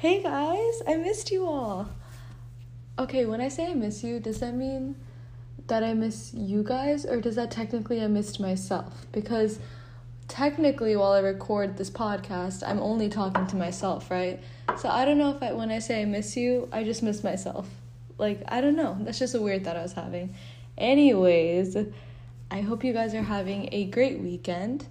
Hey guys, I missed you all. Okay, when I say I miss you, does that mean that I miss you guys, or does that technically I missed myself? Because technically, while I record this podcast, I'm only talking to myself, right? So I don't know if I, when I say I miss you, I just miss myself. Like, I don't know. That's just a weird thought I was having. Anyways, I hope you guys are having a great weekend.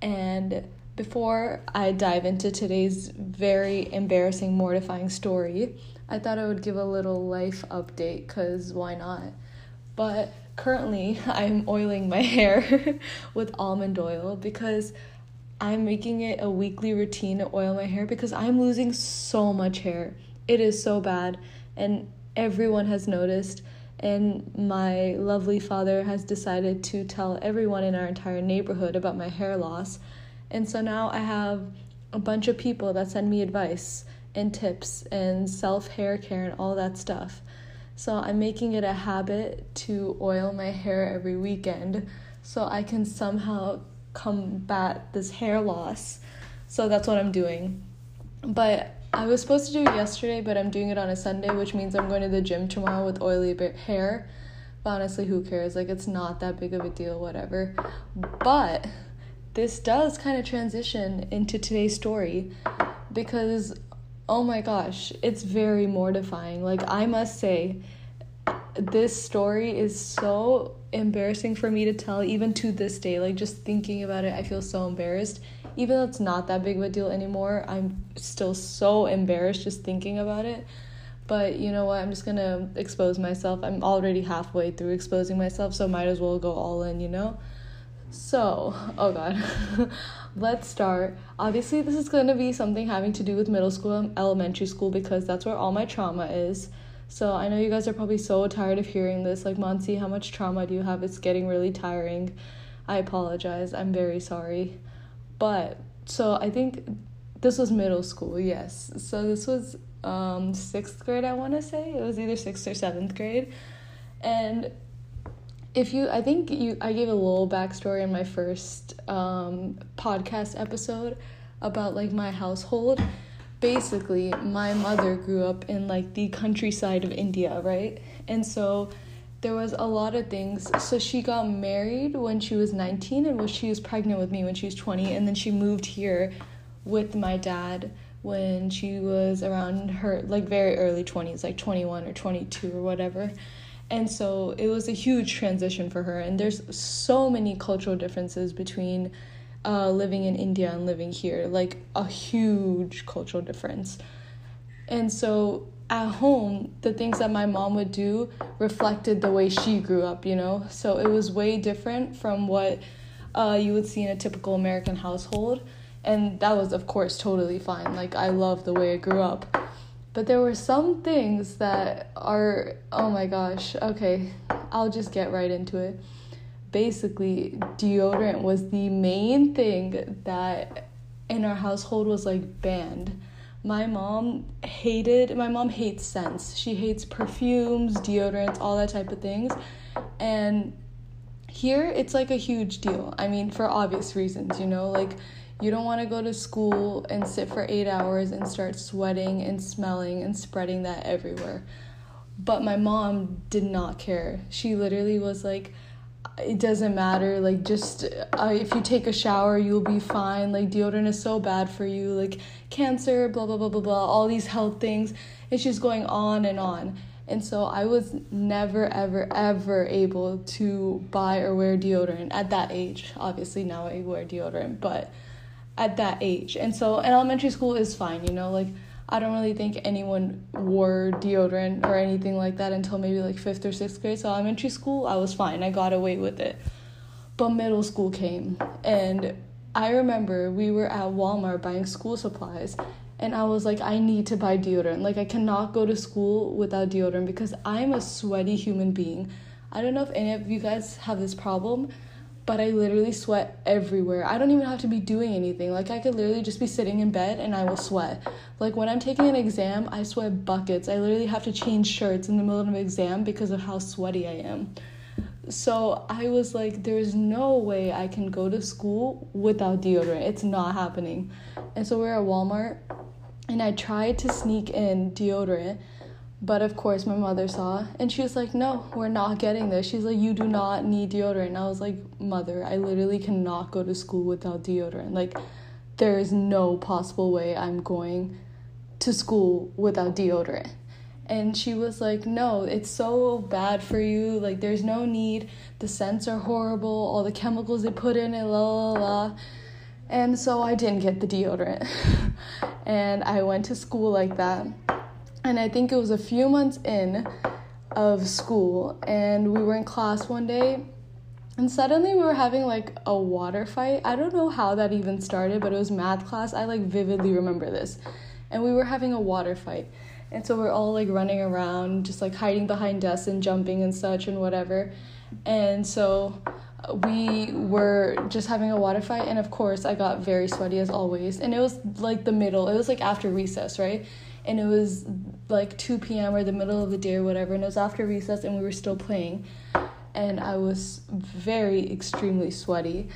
And before I dive into today's very embarrassing, mortifying story, I thought I would give a little life update because why not? But currently, I'm oiling my hair with almond oil because I'm making it a weekly routine to oil my hair because I'm losing so much hair. It is so bad, and everyone has noticed. And my lovely father has decided to tell everyone in our entire neighborhood about my hair loss and so now I have a bunch of people that send me advice and tips and self hair care and all that stuff. So I'm making it a habit to oil my hair every weekend so I can somehow combat this hair loss. So that's what I'm doing. But I was supposed to do it yesterday, but I'm doing it on a Sunday, which means I'm going to the gym tomorrow with oily hair. But honestly, who cares? Like, it's not that big of a deal, whatever. But this does kind of transition into today's story because oh my gosh, it's very mortifying. Like, I must say, this story is so embarrassing for me to tell, even to this day. Like, just thinking about it, I feel so embarrassed. Even though it's not that big of a deal anymore, I'm still so embarrassed just thinking about it. But you know what? I'm just gonna expose myself. I'm already halfway through exposing myself, so might as well go all in, you know? So, oh god. Let's start. Obviously, this is going to be something having to do with middle school and elementary school because that's where all my trauma is. So, I know you guys are probably so tired of hearing this. Like, Mansi, how much trauma do you have? It's getting really tiring. I apologize. I'm very sorry. But, so I think this was middle school, yes. So, this was um, sixth grade, I want to say. It was either sixth or seventh grade. And if you i think you i gave a little backstory in my first um, podcast episode about like my household. Basically my mother grew up in like the countryside of india right? And so there was a lot of things. So she got married when she was 19 and was she was pregnant with me when she was 20 and then she moved here with my dad when she was around her like very early 20s like 21 or 22 or whatever and so it was a huge transition for her. And there's so many cultural differences between uh, living in India and living here, like a huge cultural difference. And so at home, the things that my mom would do reflected the way she grew up, you know? So it was way different from what uh, you would see in a typical American household. And that was, of course, totally fine. Like, I love the way I grew up. But there were some things that are, oh my gosh, okay, I'll just get right into it. Basically, deodorant was the main thing that in our household was like banned. My mom hated, my mom hates scents. She hates perfumes, deodorants, all that type of things. And here it's like a huge deal. I mean, for obvious reasons, you know, like you don't want to go to school and sit for eight hours and start sweating and smelling and spreading that everywhere. But my mom did not care. She literally was like, it doesn't matter. Like, just uh, if you take a shower, you'll be fine. Like, deodorant is so bad for you. Like, cancer, blah, blah, blah, blah, blah, all these health things. And she's going on and on. And so I was never, ever, ever able to buy or wear deodorant at that age. Obviously, now I wear deodorant, but at that age. And so in elementary school is fine, you know, like I don't really think anyone wore deodorant or anything like that until maybe like fifth or sixth grade. So elementary school, I was fine. I got away with it. But middle school came, and I remember we were at Walmart buying school supplies, and I was like, I need to buy deodorant. Like, I cannot go to school without deodorant because I'm a sweaty human being. I don't know if any of you guys have this problem, but I literally sweat everywhere. I don't even have to be doing anything. Like I could literally just be sitting in bed and I will sweat. Like when I'm taking an exam, I sweat buckets. I literally have to change shirts in the middle of an exam because of how sweaty I am. So I was like, there's no way I can go to school without deodorant. It's not happening. And so we're at Walmart and I tried to sneak in deodorant. But of course, my mother saw, and she was like, No, we're not getting this. She's like, You do not need deodorant. And I was like, Mother, I literally cannot go to school without deodorant. Like, there is no possible way I'm going to school without deodorant. And she was like, No, it's so bad for you. Like, there's no need. The scents are horrible. All the chemicals they put in it, la la la. And so I didn't get the deodorant. and I went to school like that. And I think it was a few months in of school, and we were in class one day, and suddenly we were having like a water fight. I don't know how that even started, but it was math class. I like vividly remember this. And we were having a water fight. And so we're all like running around, just like hiding behind desks and jumping and such and whatever. And so uh, we were just having a water fight and of course i got very sweaty as always and it was like the middle it was like after recess right and it was like 2 p.m or the middle of the day or whatever and it was after recess and we were still playing. And i was very extremely sweaty.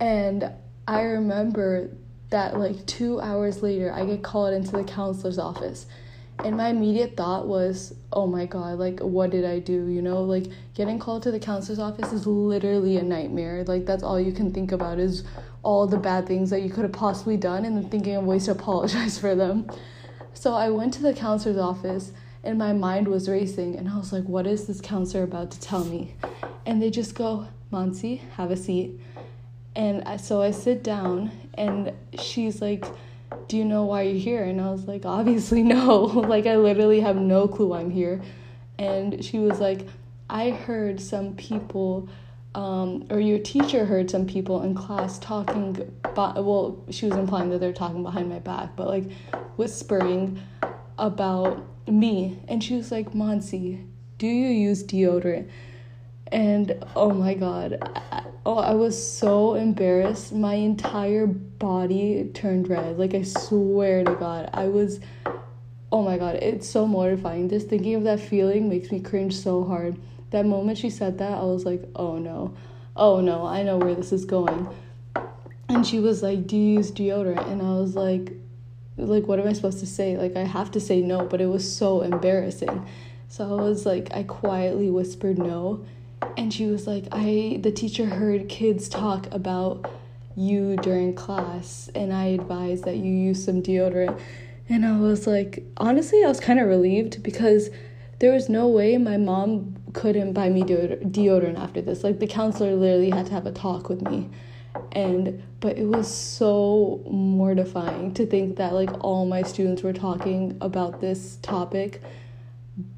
And i remember that like two hours later i get called into the counselor's office. And my immediate thought was oh my god like what did i do? You know like getting called to the counselor's office is literally a nightmare. Like that's all you can think about is all the bad things that you could have possibly done and then thinking of ways to apologize for them so i went to the counselor's office and my mind was racing and i was like what is this counselor about to tell me and they just go Mansi, have a seat and so i sit down and she's like do you know why you're here? And I was like, obviously no. like I literally have no clue I'm here. And she was like, I heard some people um, or your teacher heard some people in class talking about, well, she was implying that they're talking behind my back, but like whispering about me. And she was like, Mansi, do you use deodorant? And oh my God, I, oh, I was so embarrassed. My entire body turned red. Like, I swear to God, I was, oh my God, it's so mortifying. Just thinking of that feeling makes me cringe so hard. That moment she said that, I was like, oh no, oh no, I know where this is going. And she was like, do you use deodorant? And I was like, like, what am I supposed to say? Like, I have to say no, but it was so embarrassing. So I was like, I quietly whispered no and she was like i the teacher heard kids talk about you during class and i advised that you use some deodorant and i was like honestly i was kind of relieved because there was no way my mom couldn't buy me deodorant after this like the counselor literally had to have a talk with me and but it was so mortifying to think that like all my students were talking about this topic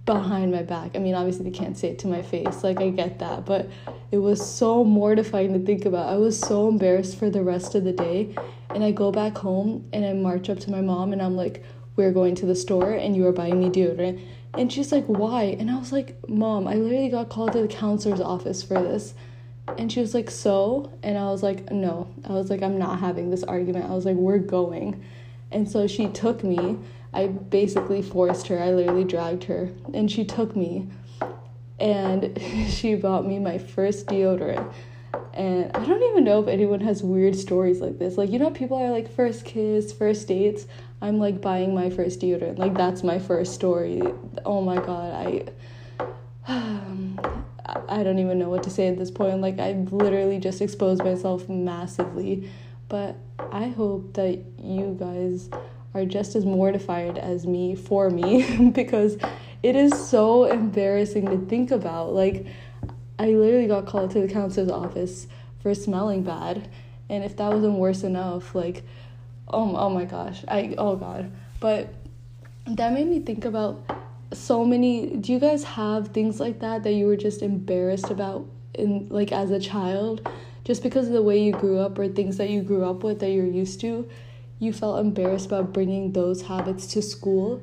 behind my back. I mean, obviously they can't say it to my face. Like I get that, but it was so mortifying to think about. I was so embarrassed for the rest of the day. And I go back home and I march up to my mom and I'm like, "We're going to the store and you are buying me deodorant." And she's like, "Why?" And I was like, "Mom, I literally got called to the counselor's office for this." And she was like, "So?" And I was like, "No." I was like, "I'm not having this argument." I was like, "We're going." And so she took me I basically forced her. I literally dragged her, and she took me, and she bought me my first deodorant. And I don't even know if anyone has weird stories like this. Like, you know, people are like first kiss, first dates. I'm like buying my first deodorant. Like, that's my first story. Oh my god, I. I don't even know what to say at this point. Like, I've literally just exposed myself massively. But I hope that you guys are just as mortified as me for me because it is so embarrassing to think about. Like, I literally got called to the counselor's office for smelling bad, and if that wasn't worse enough, like, oh, oh my gosh, I, oh god. But that made me think about so many. Do you guys have things like that that you were just embarrassed about in, like, as a child? Just because of the way you grew up or things that you grew up with that you're used to you felt embarrassed about bringing those habits to school.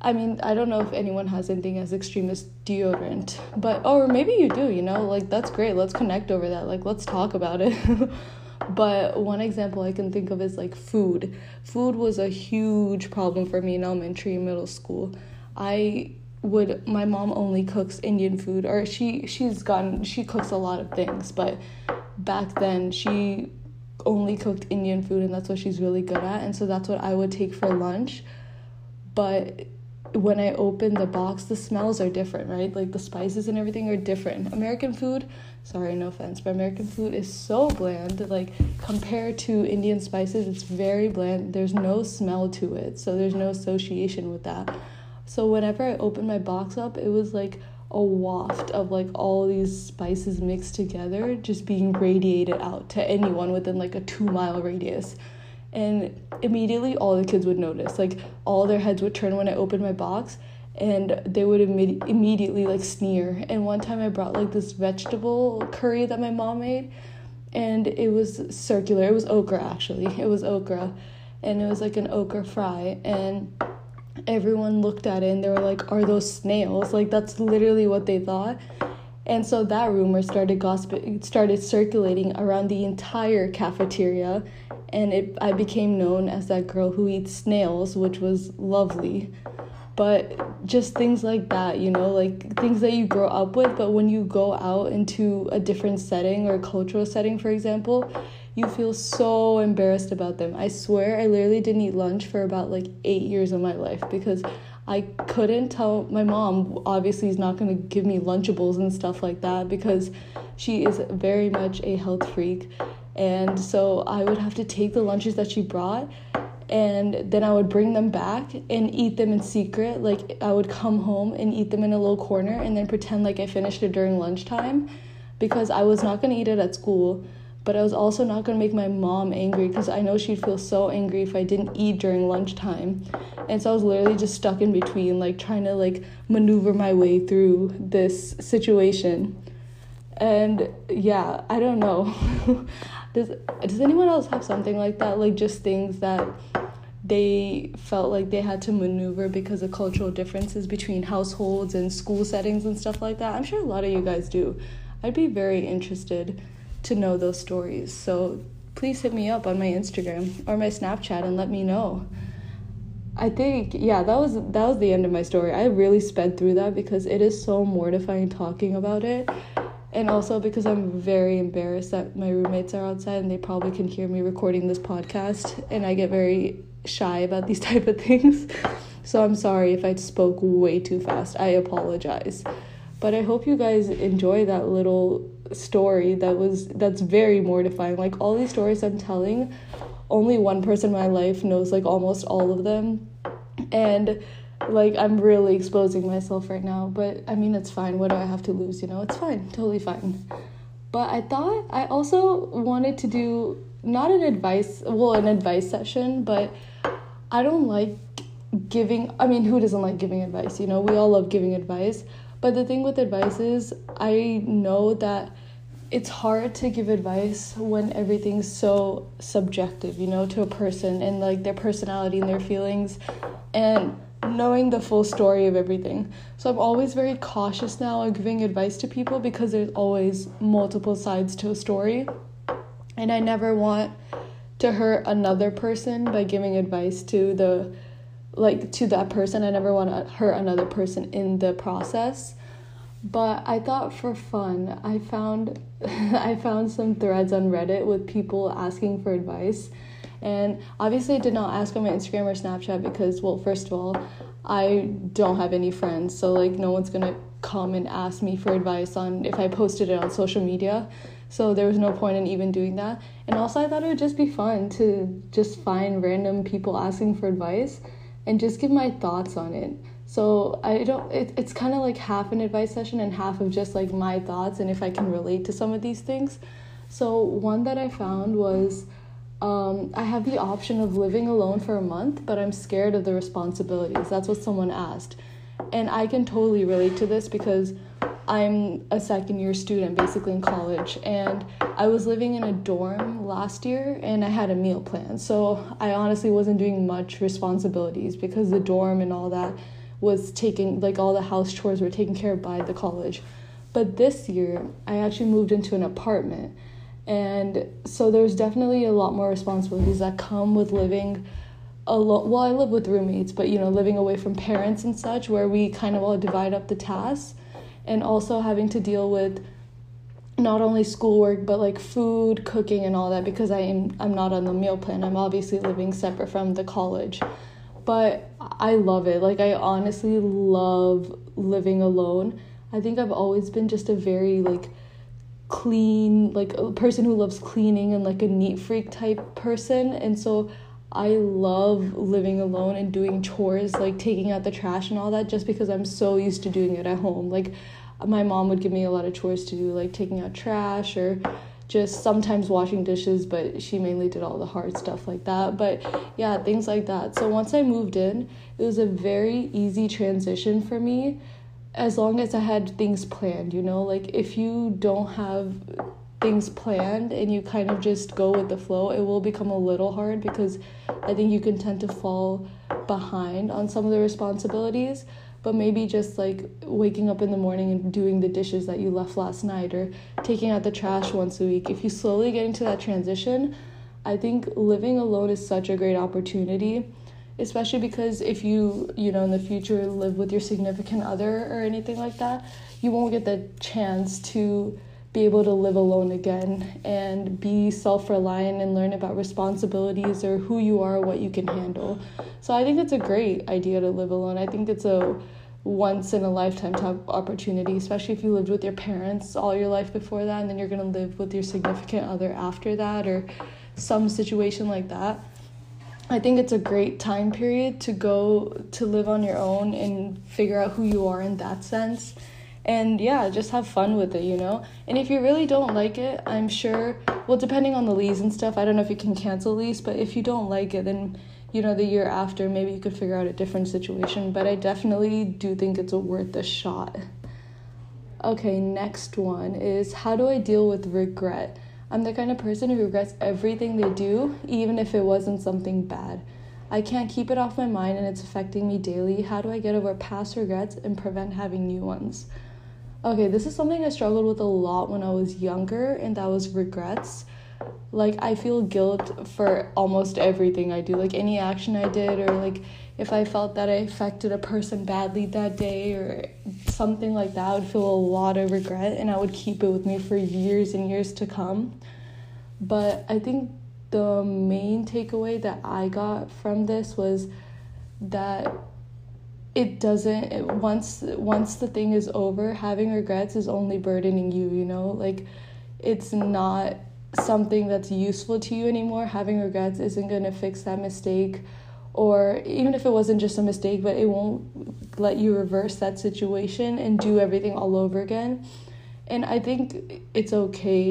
I mean, I don't know if anyone has anything as extreme as deodorant, but or maybe you do, you know, like that's great. Let's connect over that. Like let's talk about it. but one example I can think of is like food. Food was a huge problem for me in elementary and middle school. I would my mom only cooks Indian food or she she's gotten she cooks a lot of things, but back then she only cooked Indian food and that's what she's really good at. And so that's what I would take for lunch. but when I open the box, the smells are different, right? Like the spices and everything are different. American food, sorry, no offense, but American food is so bland. Like compared to Indian spices, it's very bland. There's no smell to it, so there's no association with that. So whenever I opened my box up, it was like a waft of like all these spices mixed together just being radiated out to anyone within like a two mile radius and immediately all the kids would notice. Like all their heads would turn when i opened my box and they would imme- immediately like sneer. And one time i brought like this vegetable curry that my mom made and it was circular. It was okra actually. It was okra. And it was like an okra fry and everyone looked at it and they were like are those snails? Like that's literally what they thought. And so that rumor started gossip started circulating around the entire cafeteria and it I became known as that girl who eats snails, which was lovely. But just things like that, you know, like things that you grow up with, but when you go out into a different setting or cultural setting, for example, you feel so embarrassed about them. I swear I literally didn't eat lunch for about like 8 years of my life because I couldn't tell my mom obviously is not going to give me lunchables and stuff like that because she is very much a health freak and so I would have to take the lunches that she brought and then I would bring them back and eat them in secret. Like I would come home and eat them in a little corner and then pretend like I finished it during lunchtime because I was not going to eat it at school, but I was also not going to make my mom angry because I know she'd feel so angry if I didn't eat during lunchtime. And so I was literally just stuck in between like trying to like maneuver my way through this situation. And yeah, I don't know. does does anyone else have something like that? Like just things that they felt like they had to maneuver because of cultural differences between households and school settings and stuff like that? I'm sure a lot of you guys do. I'd be very interested to know those stories. So please hit me up on my instagram or my snapchat and let me know. I think yeah, that was that was the end of my story. I really sped through that because it is so mortifying talking about it and also because I'm very embarrassed that my roommates are outside and they probably can hear me recording this podcast and I get very shy about these type of things. So I'm sorry if I spoke way too fast. I apologize. But I hope you guys enjoy that little story that was that's very mortifying. Like all these stories I'm telling, only one person in my life knows like almost all of them. And like I'm really exposing myself right now, but I mean it's fine. What do I have to lose, you know? It's fine. Totally fine. But I thought I also wanted to do not an advice, well, an advice session, but I don't like giving I mean, who doesn't like giving advice, you know? We all love giving advice. But the thing with advice is I know that it's hard to give advice when everything's so subjective, you know, to a person and like their personality and their feelings. And knowing the full story of everything. So I'm always very cautious now of giving advice to people because there's always multiple sides to a story. And I never want to hurt another person by giving advice to the like to that person. I never want to hurt another person in the process. But I thought for fun, I found I found some threads on Reddit with people asking for advice and obviously, I did not ask on my Instagram or Snapchat because, well, first of all, I don't have any friends. So, like, no one's gonna come and ask me for advice on if I posted it on social media. So, there was no point in even doing that. And also, I thought it would just be fun to just find random people asking for advice and just give my thoughts on it. So, I don't, it, it's kind of like half an advice session and half of just like my thoughts and if I can relate to some of these things. So, one that I found was, um, I have the option of living alone for a month, but I'm scared of the responsibilities. That's what someone asked. And I can totally relate to this because I'm a second year student basically in college and I was living in a dorm last year and I had a meal plan. So I honestly wasn't doing much responsibilities because the dorm and all that was taking like all the house chores were taken care of by the college. But this year I actually moved into an apartment and so there's definitely a lot more responsibilities that come with living alone. Well, I live with roommates, but you know, living away from parents and such, where we kind of all divide up the tasks, and also having to deal with not only schoolwork but like food, cooking, and all that because I am I'm not on the meal plan. I'm obviously living separate from the college. but I love it. Like I honestly love living alone. I think I've always been just a very like clean, like a person who loves cleaning and like a neat freak type person. And so I love living alone and doing chores, like taking out the trash and all that, just because I'm so used to doing it at home. Like, my mom would give me a lot of chores to do, like taking out trash or just sometimes washing dishes, but she mainly did all the hard stuff like that. But yeah, things like that. So once I moved in, it was a very easy transition for me as long as I had things planned, you know? Like, if you don't have things planned and you kind of just go with the flow, it will become a little hard because I think you can tend to fall behind on some of the responsibilities. But maybe just like waking up in the morning and doing the dishes that you left last night or taking out the trash once a week. If you slowly get into that transition, I think living alone is such a great opportunity especially because if you you know in the future live with your significant other or anything like that you won't get the chance to be able to live alone again and be self reliant and learn about responsibilities or who you are, what you can handle. So I think it's a great idea to live alone. I think it's a once in a lifetime type opportunity, especially if you lived with your parents all your life before that and then you're going to live with your significant other after that or some situation like that. I think it's a great time period to go to live on your own and figure out who you are in that sense and yeah, just have fun with it, you know? And if you really don't like it, I'm sure, well, depending on the lease and stuff, I don't know if you can cancel lease, but if you don't like it, then, you know, the year after, maybe you could figure out a different situation. But I definitely do think it's a worth a shot. Okay, next one is how do I deal with regret? I'm the kind of person who regrets everything they do, even if it wasn't something bad. I can't keep it off my mind and it's affecting me daily. How do I get over past regrets and prevent having new ones? Okay, this is something I struggled with a lot when I was younger, and that was regrets. Like, I feel guilt for almost everything I do, like any action I did, or like if I felt that I affected a person badly that day, or something like that, I would feel a lot of regret, and I would keep it with me for years and years to come. But I think the main takeaway that I got from this was that it doesn't it, once once the thing is over having regrets is only burdening you you know? Like it's not something that's useful to you anymore. Having regrets isn't going to fix that mistake or even if it wasn't just a mistake but it won't let you reverse that situation and do everything all over again and i think it's okay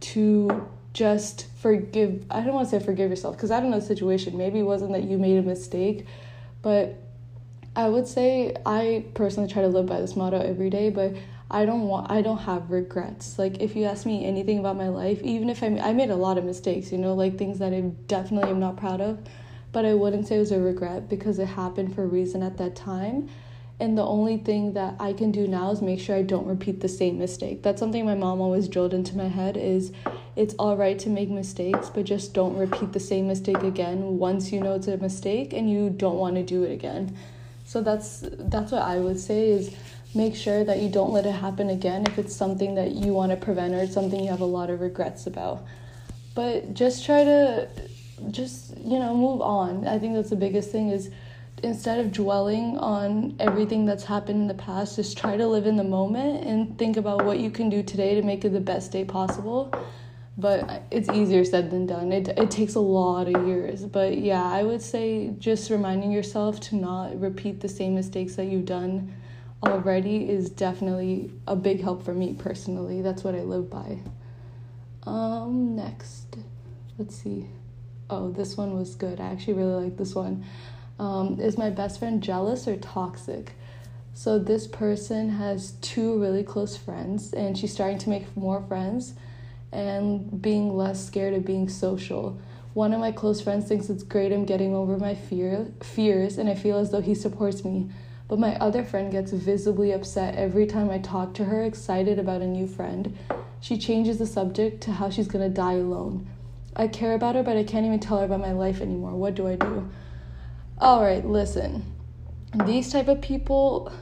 to just forgive i don't want to say forgive yourself because i don't know the situation maybe it wasn't that you made a mistake but I would say I personally try to live by this motto every day, but I don't want I don't have regrets. Like if you ask me anything about my life, even if I I made a lot of mistakes, you know, like things that I definitely am not proud of, but I wouldn't say it was a regret because it happened for a reason at that time. And the only thing that I can do now is make sure I don't repeat the same mistake. That's something my mom always drilled into my head is it's all right to make mistakes, but just don't repeat the same mistake again once you know it's a mistake and you don't want to do it again. So that's that's what I would say is make sure that you don't let it happen again if it's something that you want to prevent or it's something you have a lot of regrets about. But just try to just, you know, move on. I think that's the biggest thing is instead of dwelling on everything that's happened in the past, just try to live in the moment and think about what you can do today to make it the best day possible but it's easier said than done. It it takes a lot of years, but yeah, I would say just reminding yourself to not repeat the same mistakes that you've done already is definitely a big help for me personally. That's what I live by. Um next. Let's see. Oh, this one was good. I actually really like this one. Um, is my best friend jealous or toxic? So this person has two really close friends and she's starting to make more friends and being less scared of being social. One of my close friends thinks it's great I'm getting over my fear fears and I feel as though he supports me. But my other friend gets visibly upset every time I talk to her excited about a new friend. She changes the subject to how she's going to die alone. I care about her, but I can't even tell her about my life anymore. What do I do? All right, listen. These type of people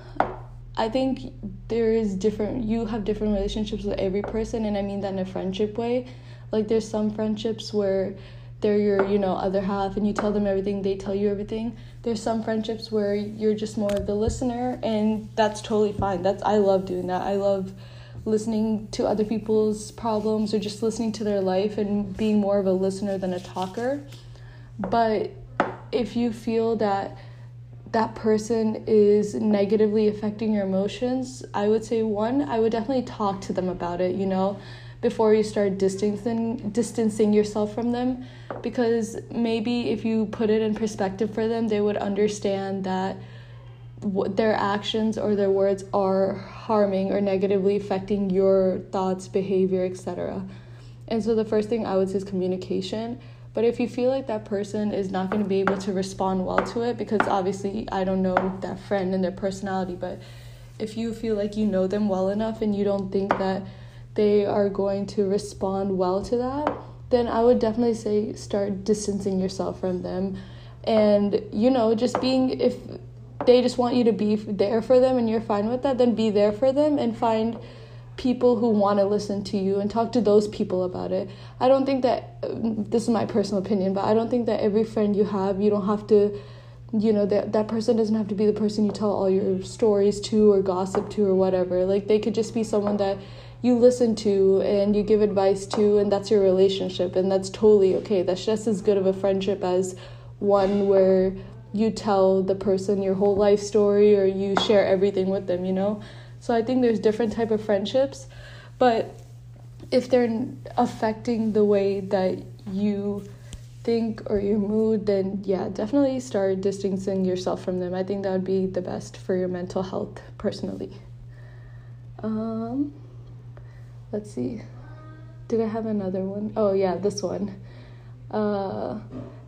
I think there is different you have different relationships with every person and I mean that in a friendship way. Like there's some friendships where they're your you know other half and you tell them everything they tell you everything there's some friendships where you're just more of the listener and that's totally fine that's i love doing that i love listening to other people's problems or just listening to their life and being more of a listener than a talker. But if you feel that that person is negatively affecting your emotions i would say one i would definitely talk to them about it you know before you start distancing distancing yourself from them. Because maybe if you put it in perspective for them they would understand that their actions or their words are harming or negatively affecting your thoughts behavior etc and so the first thing i would say is communication but if you feel like that person is not going to be able to respond well to it because obviously i don't know that friend and their personality but if you feel like you know them well enough and you don't think that they are going to respond well to that, then I would definitely say start distancing yourself from them. And, you know, just being, if they just want you to be there for them and you're fine with that, then be there for them and find people who want to listen to you and talk to those people about it. I don't think that, uh, this is my personal opinion, but I don't think that every friend you have, you don't have to you know that that person doesn't have to be the person you tell all your stories to or gossip to or whatever like they could just be someone that you listen to and you give advice to and that's your relationship and that's totally okay that's just as good of a friendship as one where you tell the person your whole life story or you share everything with them you know so i think there's different type of friendships but if they're affecting the way that you think or your mood then yeah definitely start distancing yourself from them i think that would be the best for your mental health personally um let's see. Did I have another one? Oh yeah, this one. Uh,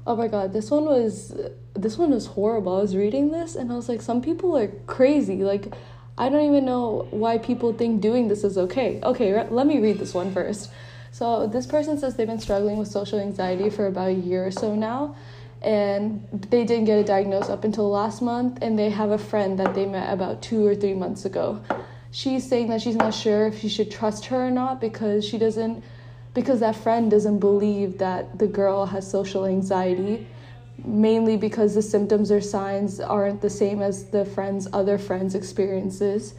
oh my god, this one was this one was horrible. I was reading this and I was like, some people are crazy. Like, I don't even know why people think doing this is okay. Okay, re- let me read this one first. So this person says they've been struggling with social anxiety for about a year or so now, and they didn't get a diagnosis up until last month, and they have a friend that they met about two or three months ago she's saying that she's not sure if she should trust her or not because she doesn't because that friend doesn't believe that the girl has social anxiety mainly because the symptoms or signs aren't the same as the friend's other friends experiences.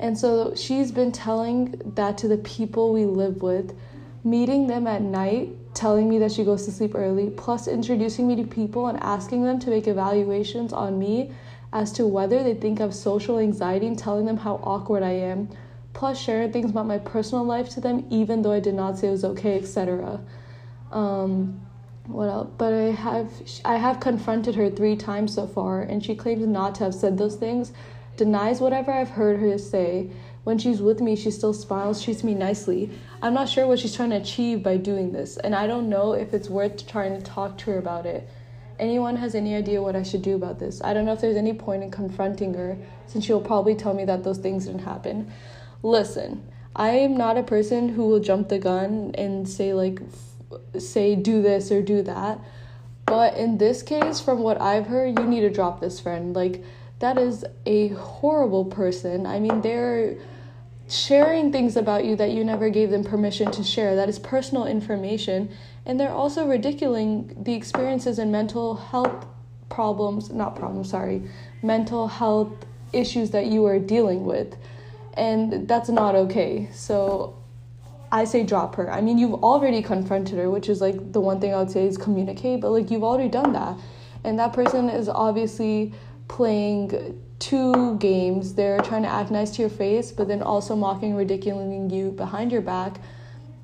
And so she's been telling that to the people we live with meeting them at night telling me that she goes to sleep early plus introducing me to people and asking them to make evaluations on me as to whether they think I have social anxiety and telling them how awkward I am, plus sharing things about my personal life to them, even though I did not say it was okay, etc. Um, what else? But I have I have confronted her three times so far, and she claims not to have said those things, denies whatever I've heard her say. When she's with me, she still smiles, treats me nicely. I'm not sure what she's trying to achieve by doing this, and I don't know if it's worth trying to talk to her about it anyone has any idea what I should do about this? I don't know if there's any point in confronting her since she'll probably tell me that those things didn't happen. Listen, I am not a person who will jump the gun and say like f- say do this or do that. But in this case, from what I've heard, you need to drop this friend. Like that is a horrible person. I mean, they're sharing things about you that you never gave them permission to share. That is personal information and they're also ridiculing the experiences and mental health problems, not problems, sorry, mental health issues that you are dealing with. And that's not okay. So I say drop her. I mean, you've already confronted her, which is like the one thing I would say is communicate, but like you've already done that. And that person is obviously playing two games. They're trying to act nice to your face, but then also mocking, ridiculing you behind your back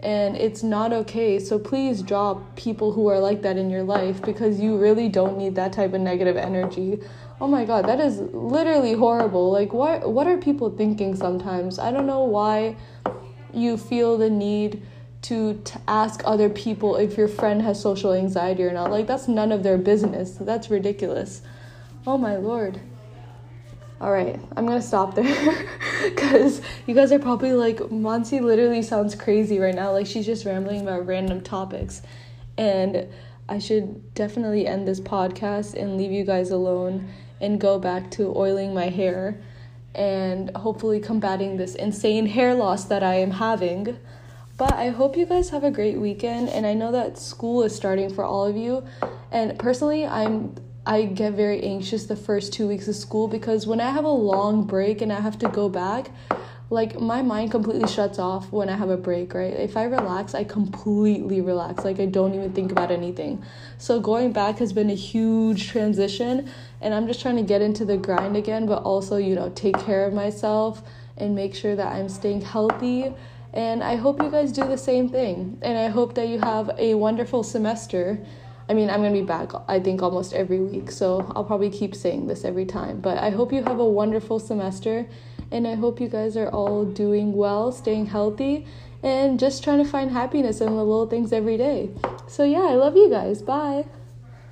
and it's not okay. So please drop people who are like that in your life because you really don't need that type of negative energy. Oh my god, that is literally horrible. Like what what are people thinking sometimes? I don't know why you feel the need to, to ask other people if your friend has social anxiety or not. Like that's none of their business. That's ridiculous. Oh my lord. All right, I'm gonna stop there because you guys are probably like, Mansi literally sounds crazy right now. Like she's just rambling about random topics. And I should definitely end this podcast and leave you guys alone and go back to oiling my hair and hopefully combating this insane hair loss that I am having. But I hope you guys have a great weekend and I know that school is starting for all of you. And personally, I'm I get very anxious the first 2 weeks of school because when I have a long break and I have to go back, like my mind completely shuts off when I have a break, right? If I relax, I completely relax. Like I don't even think about anything. So going back has been a huge transition and I'm just trying to get into the grind again, but also, you know, take care of myself and make sure that I'm staying healthy. And I hope you guys do the same thing. And I hope that you have a wonderful semester. I mean, I'm going to be back, I think, almost every week. So I'll probably keep saying this every time. But I hope you have a wonderful semester and I hope you guys are all doing well, staying healthy, and just trying to find happiness in the little things every day. So, yeah, I love you guys. Bye.